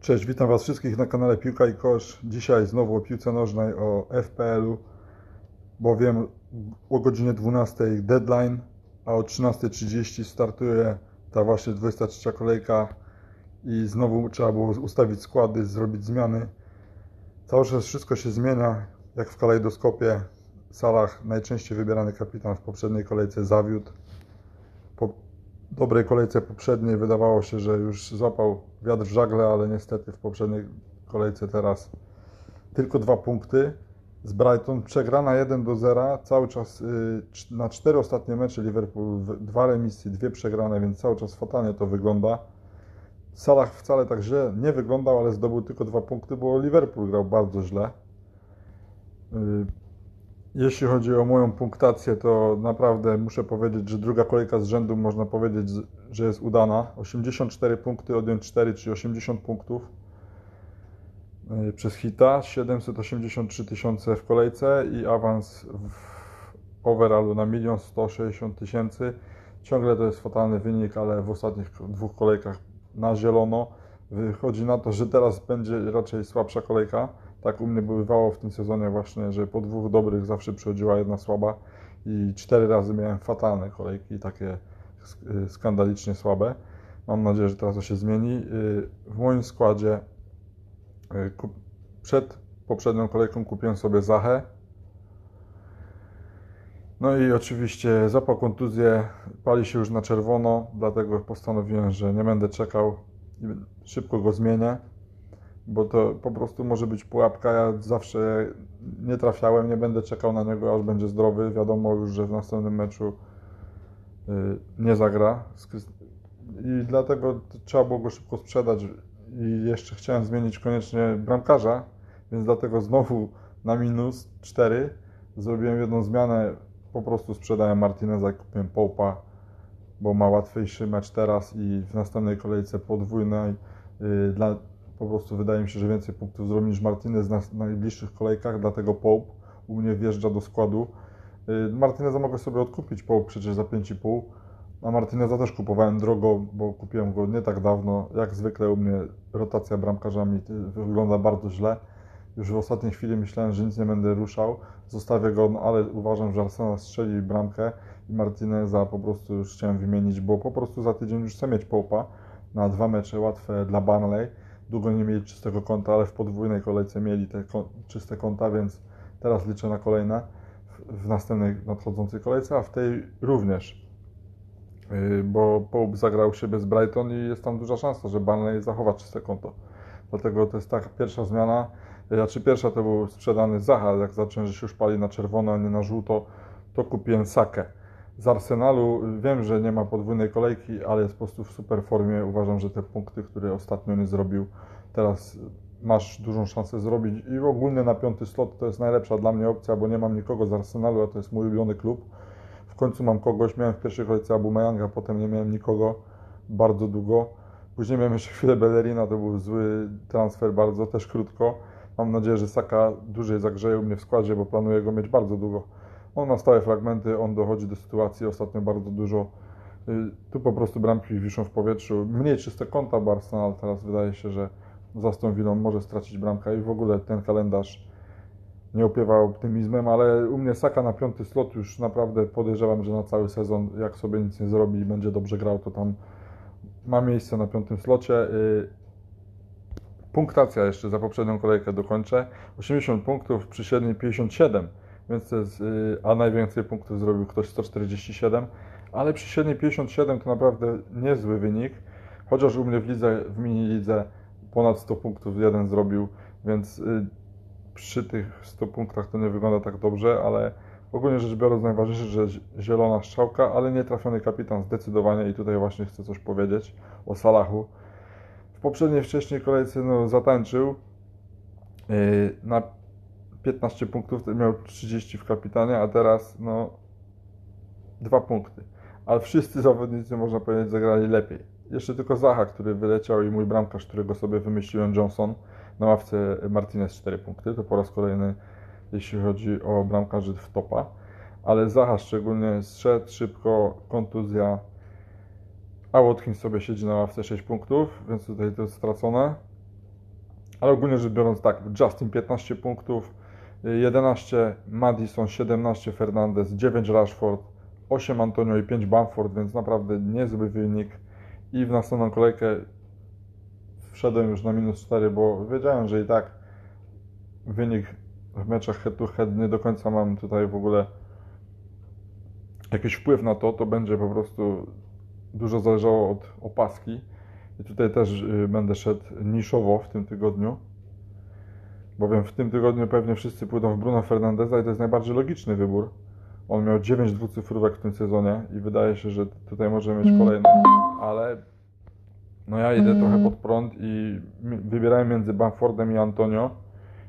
Cześć, witam Was wszystkich na kanale Piłka i Kosz. Dzisiaj znowu o piłce nożnej, o FPL-u, bowiem o godzinie 12 deadline, a o 13.30 startuje ta właśnie 23 kolejka i znowu trzeba było ustawić składy, zrobić zmiany. Cały czas wszystko się zmienia, jak w kalejdoskopie. Salah, najczęściej wybierany kapitan w poprzedniej kolejce, zawiódł. Dobrej kolejce poprzedniej wydawało się, że już złapał wiatr w żagle, ale niestety w poprzedniej kolejce teraz tylko dwa punkty. Z Brighton przegrana 1 do 0, cały czas y, na cztery ostatnie mecze Liverpool, dwa remisy, dwie przegrane, więc cały czas fatalnie to wygląda. Salah wcale tak źle nie wyglądał, ale zdobył tylko dwa punkty, bo Liverpool grał bardzo źle. Jeśli chodzi o moją punktację, to naprawdę muszę powiedzieć, że druga kolejka z rzędu można powiedzieć, że jest udana. 84 punkty, odjąć 4, czyli 80 punktów y, przez hita, 783 tysiące w kolejce i awans w overallu na 1 160 tysięcy. Ciągle to jest fatalny wynik, ale w ostatnich dwóch kolejkach na zielono. Wychodzi na to, że teraz będzie raczej słabsza kolejka. Tak u mnie bywało w tym sezonie właśnie, że po dwóch dobrych zawsze przychodziła jedna słaba i cztery razy miałem fatalne kolejki, takie skandalicznie słabe. Mam nadzieję, że teraz to się zmieni. Y, w moim składzie y, przed poprzednią kolejką kupiłem sobie Zachę. No i oczywiście zapał kontuzję, pali się już na czerwono, dlatego postanowiłem, że nie będę czekał i szybko go zmienię bo to po prostu może być pułapka. Ja zawsze nie trafiałem, nie będę czekał na niego, aż będzie zdrowy. Wiadomo już, że w następnym meczu y, nie zagra. I dlatego trzeba było go szybko sprzedać. I jeszcze chciałem zmienić koniecznie bramkarza, więc dlatego znowu na minus 4 zrobiłem jedną zmianę. Po prostu sprzedałem Martineza kupiłem Popa, bo ma łatwiejszy mecz teraz i w następnej kolejce podwójnej y, dla po prostu wydaje mi się, że więcej punktów zrobi niż Martinez na najbliższych kolejkach, dlatego Pope u mnie wjeżdża do składu. Y, Martineza mogę sobie odkupić, Pope przecież za 5,5, a Martineza też kupowałem drogo, bo kupiłem go nie tak dawno. Jak zwykle u mnie rotacja bramkarzami wygląda bardzo źle. Już w ostatniej chwili myślałem, że nic nie będę ruszał. Zostawię go, no ale uważam, że Arsenal strzeli bramkę i Martineza po prostu już chciałem wymienić, bo po prostu za tydzień już chcę mieć Popa na dwa mecze łatwe dla Barnley długo nie mieli czystego konta, ale w podwójnej kolejce mieli te czyste konta, więc teraz liczę na kolejne w następnej nadchodzącej kolejce, a w tej również. Y, bo Pope zagrał się bez Brighton i jest tam duża szansa, że Barnley zachowa czyste konto. Dlatego to jest taka pierwsza zmiana. Znaczy pierwsza to był sprzedany Zaha, jak zacząłem, że się już pali na czerwono, a nie na żółto, to kupiłem Sakę z Arsenalu. Wiem, że nie ma podwójnej kolejki, ale jest po prostu w super formie. Uważam, że te punkty, które ostatnio nie zrobił, teraz masz dużą szansę zrobić. I ogólnie na piąty slot to jest najlepsza dla mnie opcja, bo nie mam nikogo z Arsenalu, a to jest mój ulubiony klub. W końcu mam kogoś, miałem w pierwszej kolejce Mayanga, potem nie miałem nikogo bardzo długo. Później miałem jeszcze chwilę Bellerina, to był zły transfer, bardzo też krótko. Mam nadzieję, że Saka dłużej zagrzeje u mnie w składzie, bo planuję go mieć bardzo długo. On ma stałe fragmenty, on dochodzi do sytuacji ostatnio bardzo dużo. Y, tu po prostu bramki wiszą w powietrzu. Mniej czyste konta, bo Arsenal teraz wydaje się, że za Aston Villą może stracić bramkę i w ogóle ten kalendarz nie opiewa optymizmem, ale u mnie Saka na piąty slot już naprawdę podejrzewam, że na cały sezon, jak sobie nic nie zrobi i będzie dobrze grał, to tam ma miejsce na piątym slocie. Y, punktacja jeszcze za poprzednią kolejkę dokończę. 80 punktów przy średniej 57 więc jest, y, a najwięcej punktów zrobił ktoś 147, ale przy średniej 57 to naprawdę niezły wynik, chociaż u mnie w lidze, w mini lidze ponad 100 punktów jeden zrobił, więc y, przy tych 100 punktach to nie wygląda tak dobrze, ale ogólnie rzecz biorąc najważniejsze, że zielona strzałka, ale nie trafiony kapitan zdecydowanie i tutaj właśnie chcę coś powiedzieć o Salachu. W poprzedniej wcześniej kolejce no, zatańczył. Y, na 15 punktów, miał 30 w kapitanie, a teraz no 2 punkty. Ale wszyscy zawodnicy, można powiedzieć, zagrali lepiej. Jeszcze tylko Zaha, który wyleciał i mój bramkarz, którego sobie wymyśliłem, Johnson, na ławce Martinez 4 punkty. To po raz kolejny, jeśli chodzi o bramkarzy w topa. Ale Zaha szczególnie zszedł szybko, kontuzja, a Watkins sobie siedzi na ławce 6 punktów, więc tutaj to jest stracone. Ale ogólnie rzecz biorąc tak, Justin 15 punktów, 11 Madison, 17 Fernandez, 9 Rashford, 8 Antonio i 5 Bamford, więc naprawdę niezły wynik. I w następną kolejkę wszedłem już na minus 4, bo wiedziałem, że i tak wynik w meczach head to head nie do końca mam tutaj w ogóle jakiś wpływ na to, to będzie po prostu dużo zależało od opaski. I tutaj też y, będę szedł niszowo w tym tygodniu, bowiem w tym tygodniu pewnie wszyscy pójdą w Bruno Fernandeza i to jest najbardziej logiczny wybór. On miał 9 dwucyfrówek w tym sezonie i wydaje się, że tutaj może mieć kolejną, ale no ja idę trochę pod prąd i wybierałem między Bamfordem i Antonio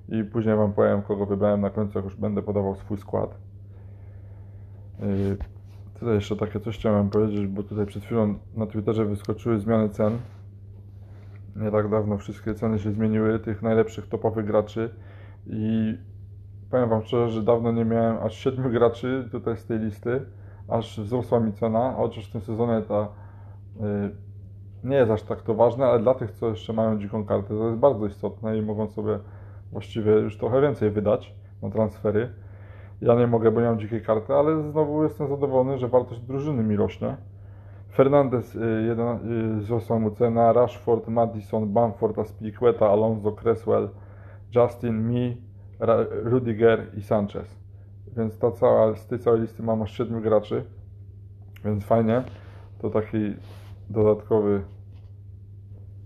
i później Wam powiem, kogo wybrałem na końcu, jak już będę podawał swój skład. Yy, tutaj jeszcze takie coś chciałem powiedzieć, bo tutaj przed chwilą na Twitterze wyskoczyły zmiany cen. Nie tak dawno wszystkie ceny się zmieniły, tych najlepszych topowych graczy i powiem Wam szczerze, że dawno nie miałem aż 7 graczy tutaj z tej listy, aż wzrosła mi cena, chociaż w tym sezonie ta yy, nie jest aż tak to ważne, ale dla tych, co jeszcze mają dziką kartę, to jest bardzo istotne i mogą sobie właściwie już trochę więcej wydać na transfery. Ja nie mogę, bo nie mam dzikiej karty, ale znowu jestem zadowolony, że wartość drużyny mi rośnie. Fernandez y, jeden, y, wzrosła mu cena, Rashford, Madison, Bamford, Aspilicueta, Alonso, Cresswell, Justin, Mi, Rudiger i Sanchez. Więc ta cała, z tej całej listy mam aż 7 graczy, więc fajnie. To taki dodatkowy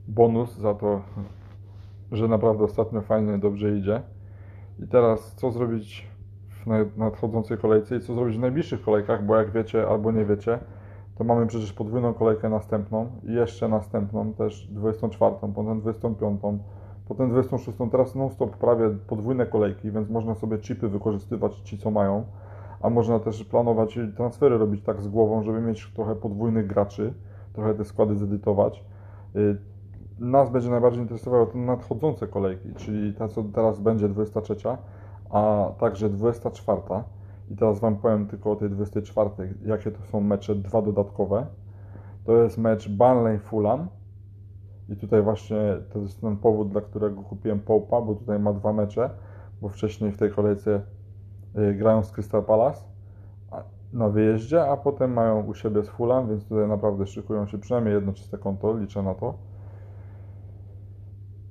bonus za to, że naprawdę ostatnio fajnie, dobrze idzie. I teraz co zrobić w nadchodzącej kolejce i co zrobić w najbliższych kolejkach, bo jak wiecie albo nie wiecie, to mamy przecież podwójną kolejkę następną i jeszcze następną, też 24, potem 25, potem 26, teraz non-stop prawie podwójne kolejki, więc można sobie chipy wykorzystywać ci co mają, a można też planować transfery robić tak z głową, żeby mieć trochę podwójnych graczy, trochę te składy zedytować. Y, nas będzie najbardziej interesowały te nadchodzące kolejki, czyli ta, co teraz będzie 23, a także 24. I teraz Wam powiem tylko o tej 24, jakie to są mecze, dwa dodatkowe. To jest mecz Burnley-Fulham. I tutaj właśnie to jest ten powód, dla którego kupiłem Popa, bo tutaj ma dwa mecze, bo wcześniej w tej kolejce y, grają z Crystal Palace na wyjeździe, a potem mają u siebie z Fulham, więc tutaj naprawdę szykują się przynajmniej jedno czyste konto, liczę na to.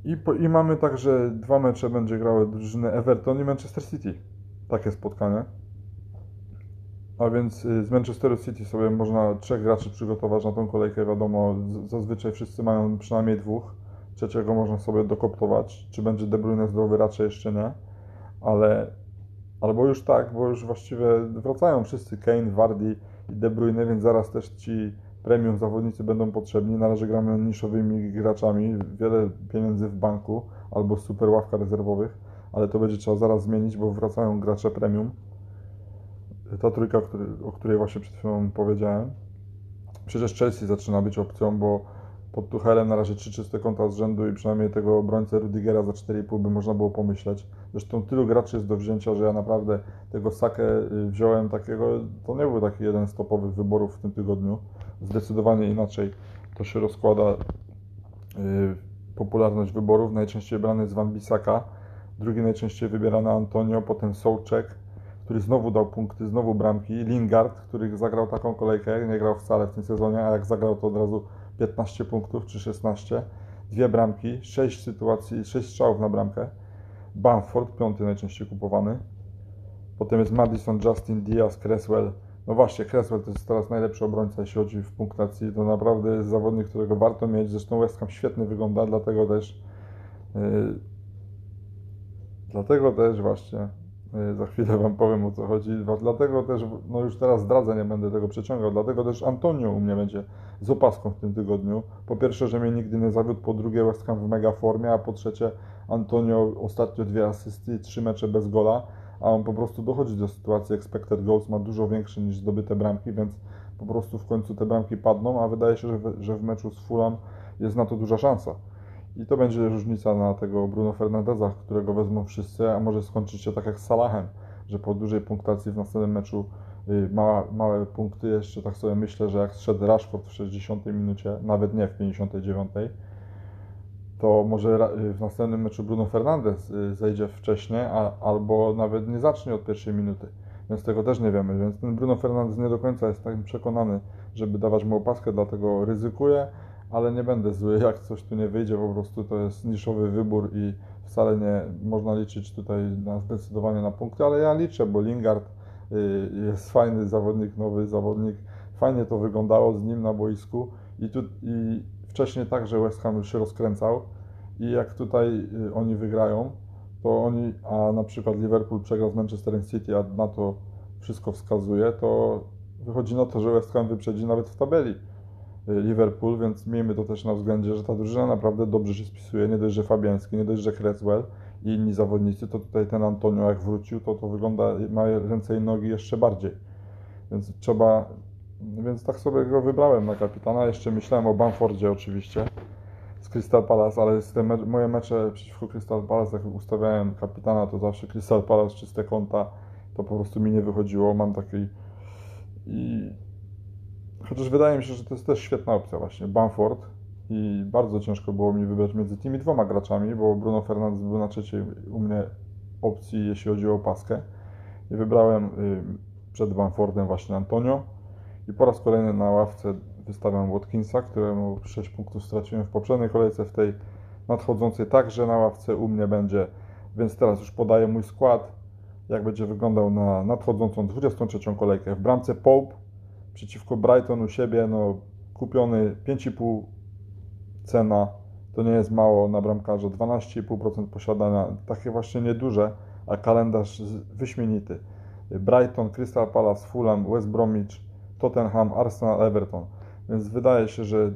I, po, I mamy także dwa mecze będzie grały drużyny Everton i Manchester City. Takie spotkanie. A więc y, z Manchesteru City sobie można trzech graczy przygotować na tą kolejkę. Wiadomo, zazwyczaj wszyscy mają przynajmniej dwóch. Trzeciego można sobie dokoptować. Czy będzie De Bruyne zdrowy? Raczej jeszcze nie. Ale albo już tak, bo już właściwie wracają wszyscy Kane, Wardy i De Bruyne, więc zaraz też ci premium zawodnicy będą potrzebni. Na razie gramy niszowymi graczami, wiele pieniędzy w banku albo super ławka rezerwowych, ale to będzie trzeba zaraz zmienić, bo wracają gracze premium. Ta trójka, o której właśnie przed chwilą powiedziałem. Przecież Chelsea zaczyna być opcją, bo pod Tuchelem na razie trzy czyste konta z rzędu i przynajmniej tego obrońcę Rudigera za 4,5 by można było pomyśleć. Zresztą tylu graczy jest do wzięcia, że ja naprawdę tego Sakę y, wziąłem takiego, to nie był taki jeden z topowych wyborów w tym tygodniu. Zdecydowanie inaczej to się rozkłada yy, popularność wyborów. Najczęściej wybrany jest Van Bissaka, drugi najczęściej wybierany Antonio, potem Sołczek, który znowu dał punkty, znowu bramki, Lingard, który zagrał taką kolejkę, nie grał wcale w tym sezonie, a jak zagrał to od razu 15 punktów czy 16, dwie bramki, 6 sytuacji, 6 strzałów na bramkę. Bamford, piąty najczęściej kupowany. Potem jest Madison, Justin, Diaz, Cresswell. No właśnie, Cresswell to jest teraz najlepszy obrońca, jeśli chodzi w punktacji. To naprawdę jest zawodnik, którego warto mieć. Zresztą West Ham świetnie wygląda, dlatego też yy, dlatego też właśnie za chwilę Wam powiem o co chodzi. Dlatego też, no już teraz zdradzę, nie będę tego przeciągał, dlatego też Antonio u mnie będzie z opaską w tym tygodniu. Po pierwsze, że mnie nigdy nie zawiódł, po drugie West Ham w mega formie, a po trzecie Antonio ostatnio dwie asysty, trzy mecze bez gola, a on po prostu dochodzi do sytuacji expected goals, ma dużo większy niż zdobyte bramki, więc po prostu w końcu te bramki padną, a wydaje się, że w, że w meczu z Fulham jest na to duża szansa. I to będzie różnica na tego Bruno Fernandeza, którego wezmą wszyscy, a może skończyć się tak jak z Salahem, że po dużej punktacji w następnym meczu Y, mała, małe punkty. Jeszcze tak sobie myślę, że jak zszedł Rashford w 60 minucie, nawet nie w 59, to może ra- w następnym meczu Bruno Fernandes y, zejdzie wcześniej, a, albo nawet nie zacznie od pierwszej minuty. Więc tego też nie wiemy. Więc ten Bruno Fernandes nie do końca jest tak przekonany, żeby dawać mu opaskę, dlatego ryzykuję, ale nie będę zły, jak coś tu nie wyjdzie. Po prostu to jest niszowy wybór i wcale nie można liczyć tutaj na zdecydowanie na punkty, ale ja liczę, bo Lingard y, jest fajny zawodnik, nowy zawodnik. Fajnie to wyglądało z nim na boisku i, tu, i wcześniej także West Ham już się rozkręcał i jak tutaj y, oni wygrają, to oni, a na przykład Liverpool przegrał z Manchesterem City, a na to wszystko wskazuje, to wychodzi na to, że West Ham wyprzedzi nawet w tabeli Liverpool, więc miejmy to też na względzie, że ta drużyna naprawdę dobrze się spisuje, nie dość, że Fabiański, nie dość, że Cresswell i inni zawodnicy, to tutaj ten Antonio jak wrócił, to to wygląda, ma ręce i nogi jeszcze bardziej, więc trzeba, więc tak sobie go wybrałem na kapitana, jeszcze myślałem o Bamfordzie oczywiście, z Crystal Palace, ale z me moje mecze przeciwko Crystal Palace, jak ustawiałem kapitana, to zawsze Crystal Palace czyste konta, to po prostu mi nie wychodziło. Mam taki i chociaż wydaje mi się, że to jest też świetna opcja właśnie, Bamford i bardzo ciężko było mi wybrać między tymi dwoma graczami, bo Bruno Fernandes był na trzeciej u mnie opcji, jeśli chodzi o paskę i wybrałem przed Bamfordem właśnie Antonio. I po raz kolejny na ławce wystawiam Watkinsa, któremu 6 punktów straciłem w poprzedniej kolejce, w tej nadchodzącej. Także na ławce u mnie będzie, więc teraz już podaję mój skład, jak będzie wyglądał na nadchodzącą 23 kolejkę. W bramce Pope przeciwko Brighton u siebie, no kupiony 5,5 cena, to nie jest mało na bramkarza, 12,5% posiadania, takie właśnie nieduże, a kalendarz wyśmienity. Brighton, Crystal Palace, Fulham, West Bromwich, Tottenham, Arsenal, Everton. Więc wydaje się, że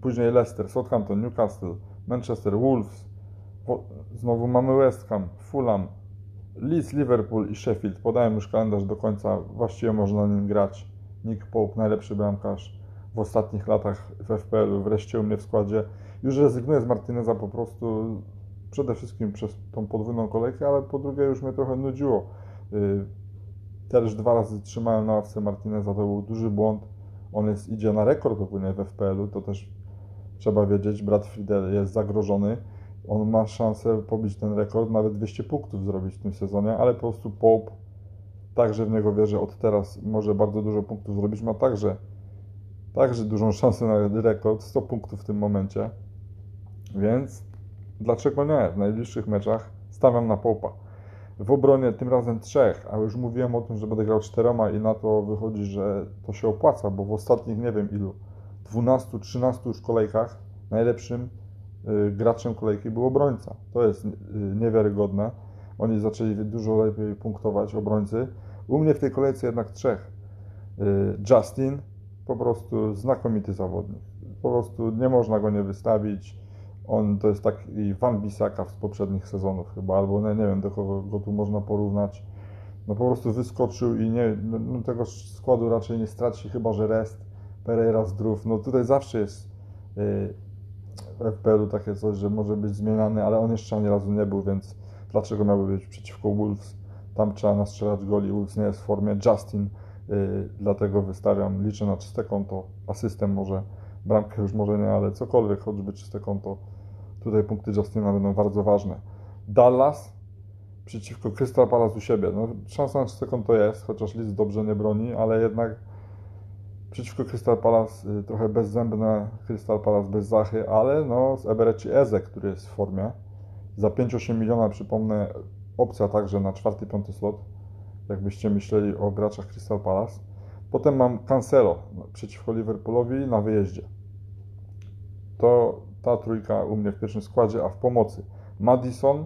później Leicester, Southampton, Newcastle, Manchester, Wolves, znowu mamy West Ham, Fulham, Leeds, Liverpool i Sheffield. Podałem już kalendarz do końca, właściwie można nim grać. Nick Pope, najlepszy bramkarz w ostatnich latach w FPL-u, wreszcie u mnie w składzie. Już rezygnuję z Martineza po prostu przede wszystkim przez tą podwójną kolejkę, ale po drugie już mnie trochę nudziło. Y, też dwa razy trzymałem na ławce Martineza, to był duży błąd on jest, idzie na rekord ogólnie w FPL-u, to też trzeba wiedzieć, brat Friedel jest zagrożony. On ma szansę pobić ten rekord, nawet 200 punktów zrobić w tym sezonie, ale po prostu Pope także w niego wierzę od teraz może bardzo dużo punktów zrobić. Ma także, także dużą szansę na rekord, 100 punktów w tym momencie. Więc dlaczego nie? W najbliższych meczach stawiam na Popa w obronie tym razem trzech, a już mówiłem o tym, że będę grał czterema i na to wychodzi, że to się opłaca, bo w ostatnich nie wiem ilu, 12, 13 już kolejkach najlepszym y, graczem kolejki był obrońca. To jest y, niewiarygodne. Oni zaczęli dużo lepiej punktować obrońcy. U mnie w tej kolejce jednak trzech. Y, Justin, po prostu znakomity zawodnik. Po prostu nie można go nie wystawić on to jest taki Van Bissaka z poprzednich sezonów chyba, albo nie, nie wiem do kogo go tu można porównać. No po prostu wyskoczył i nie, no, no tego składu raczej nie straci, chyba że rest, Pereira zdrów. No tutaj zawsze jest yy, w FPL-u takie coś, że może być zmieniany, ale on jeszcze ani razu nie był, więc dlaczego miałby być przeciwko Wolves? Tam trzeba nastrzelać goli, Wolves nie jest w formie. Justin, yy, dlatego wystawiam, liczę na czyste konto, asystem może, bramkę już może nie, ale cokolwiek, choćby czyste konto Tutaj punkty Justina będą bardzo ważne. Dallas przeciwko Crystal Palace u siebie. No, szansa na czyste konto jest, chociaż Leeds dobrze nie broni, ale jednak przeciwko Crystal Palace y, trochę bezzębne Crystal Palace bez Zachy, ale no z Ebereci Eze, który jest w formie. Za 5-8 miliona przypomnę opcja także na czwarty, piąty slot, jakbyście myśleli o graczach Crystal Palace. Potem mam Cancelo przeciwko Liverpoolowi na wyjeździe. To ta trójka u mnie w pierwszym składzie, a w pomocy Madison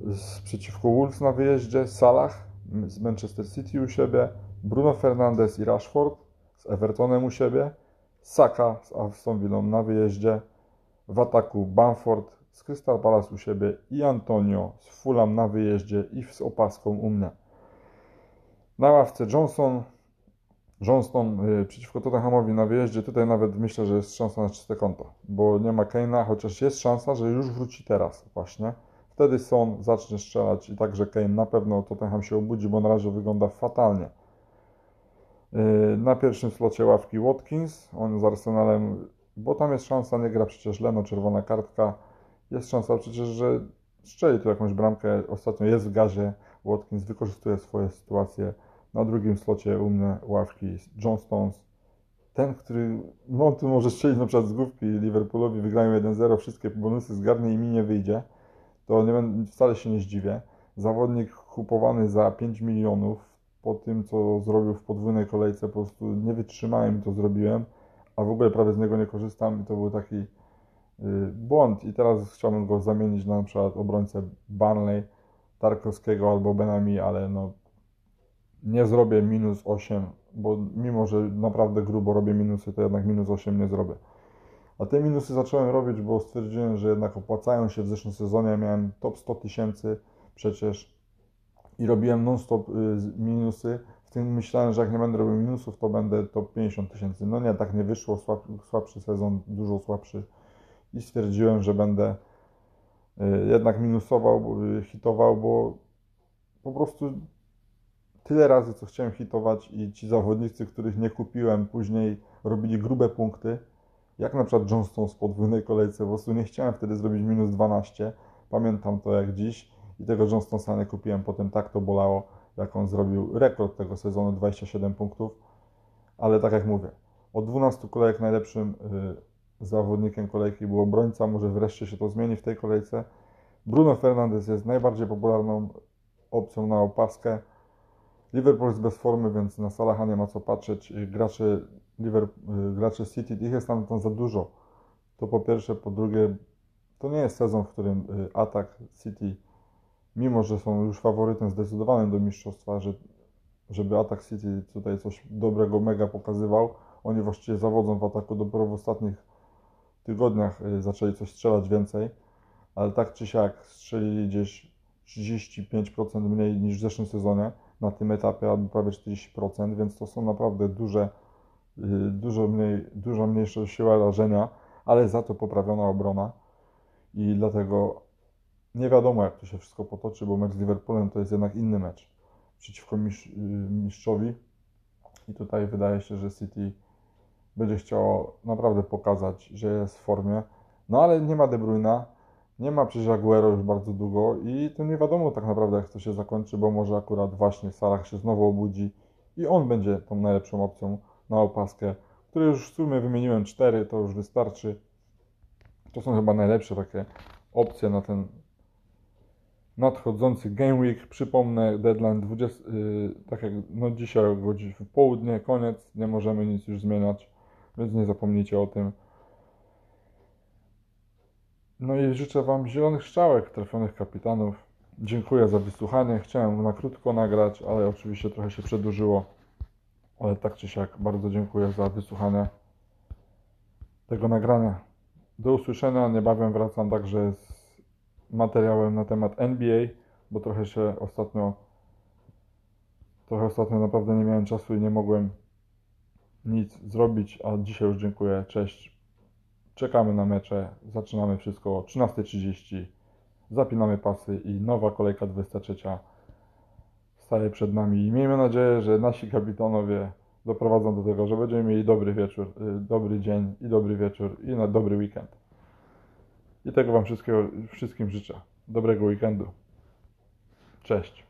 z, przeciwko Wolves na wyjeździe, Salah z Manchester City u siebie, Bruno Fernandes i Rashford z Evertonem u siebie, Saka z Aston Villą na wyjeździe, w ataku Bamford z Crystal Palace u siebie i Antonio z Fulham na wyjeździe i z opaską u mnie. Na ławce Johnson, Johnston y, przeciwko Tottenhamowi na wyjeździe, tutaj nawet myślę, że jest szansa na czyste konto, bo nie ma Kane'a, chociaż jest szansa, że już wróci teraz właśnie. Wtedy Son zacznie strzelać i także Kane na pewno Tottenham się obudzi, bo na razie wygląda fatalnie. Y, na pierwszym slocie ławki Watkins, on z Arsenalem, bo tam jest szansa, nie gra przecież Leno, czerwona kartka. Jest szansa przecież, że strzeli tu jakąś bramkę. Ostatnio jest w gazie. Watkins wykorzystuje swoje sytuacje. Na drugim slocie u mnie ławki John Stones. Ten, który no, tu może strzelić na przykład z główki Liverpoolowi, wygrają 1-0, wszystkie bonusy zgarnie i mi nie wyjdzie, to nie będę, wcale się nie zdziwię. Zawodnik kupowany za 5 milionów po tym, co zrobił w podwójnej kolejce, po prostu nie wytrzymałem i to zrobiłem, a w ogóle prawie z niego nie korzystam i to był taki błąd i teraz chciałbym go zamienić na, na przykład obrońcę Barnley, Tarkowskiego albo Benami, ale no nie zrobię minus 8, bo mimo, że naprawdę grubo robię minusy, to jednak minus 8 nie zrobię. A te minusy zacząłem robić, bo stwierdziłem, że jednak opłacają się w zeszłym sezonie. Miałem top 100 tysięcy przecież i robiłem non-stop y, minusy. W tym myślałem, że jak nie będę robił minusów, to będę top 50 tysięcy. No nie, tak nie wyszło. Słab, słabszy sezon, dużo słabszy. I stwierdziłem, że będę y, jednak minusował, y, hitował, bo po prostu tyle razy, co chciałem hitować i ci zawodnicy, których nie kupiłem, później robili grube punkty, jak na przykład Johnston z podwójnej kolejce, po prostu nie chciałem wtedy zrobić minus 12, pamiętam to jak dziś i tego Johnstonsa nie kupiłem, potem tak to bolało, jak on zrobił rekord tego sezonu, 27 punktów, ale tak jak mówię, od 12 kolejek najlepszym y, zawodnikiem kolejki był obrońca, może wreszcie się to zmieni w tej kolejce. Bruno Fernandes jest najbardziej popularną opcją na opaskę, Liverpool jest bez formy, więc na Salaha nie ma co patrzeć. Gracze, Liverpool, gracze City, ich jest tam, tam za dużo. To po pierwsze. Po drugie, to nie jest sezon, w którym y, atak City, mimo że są już faworytem zdecydowanym do mistrzostwa, że, żeby atak City tutaj coś dobrego mega pokazywał, oni właściwie zawodzą w ataku. Dopiero w ostatnich tygodniach y, zaczęli coś strzelać więcej, ale tak czy siak strzelili gdzieś 35% mniej niż w zeszłym sezonie na tym etapie, albo prawie 40%, więc to są naprawdę duże, y, dużo, mniej, dużo mniejsza siła rażenia, ale za to poprawiona obrona i dlatego nie wiadomo, jak to się wszystko potoczy, bo mecz z Liverpoolem to jest jednak inny mecz przeciwko y, mistrzowi i tutaj wydaje się, że City będzie chciało naprawdę pokazać, że jest w formie, no ale nie ma De Bruyne'a, nie ma przecież Aguero już bardzo długo i to nie wiadomo tak naprawdę jak to się zakończy, bo może akurat właśnie Salah się znowu obudzi i on będzie tą najlepszą opcją na opaskę, które już w sumie wymieniłem cztery, to już wystarczy. To są chyba najlepsze takie opcje na ten nadchodzący Game Week. Przypomnę, deadline 20, yy, tak jak no dzisiaj w południe, koniec, nie możemy nic już zmieniać, więc nie zapomnijcie o tym. No i życzę Wam zielonych strzałek, trafionych kapitanów. Dziękuję za wysłuchanie. Chciałem na krótko nagrać, ale oczywiście trochę się przedłużyło. Ale tak czy siak bardzo dziękuję za wysłuchanie tego nagrania. Do usłyszenia. Niebawem wracam także z materiałem na temat NBA, bo trochę się ostatnio trochę ostatnio naprawdę nie miałem czasu i nie mogłem nic zrobić, a dzisiaj już dziękuję. Cześć. Czekamy na mecze, zaczynamy wszystko o 13.30, zapinamy pasy i nowa kolejka 23 staje przed nami. I miejmy nadzieję, że nasi kapitanowie doprowadzą do tego, że będziemy mieli dobry wieczór, y, dobry dzień i dobry wieczór i na dobry weekend. I tego Wam wszystkim życzę. Dobrego weekendu. Cześć.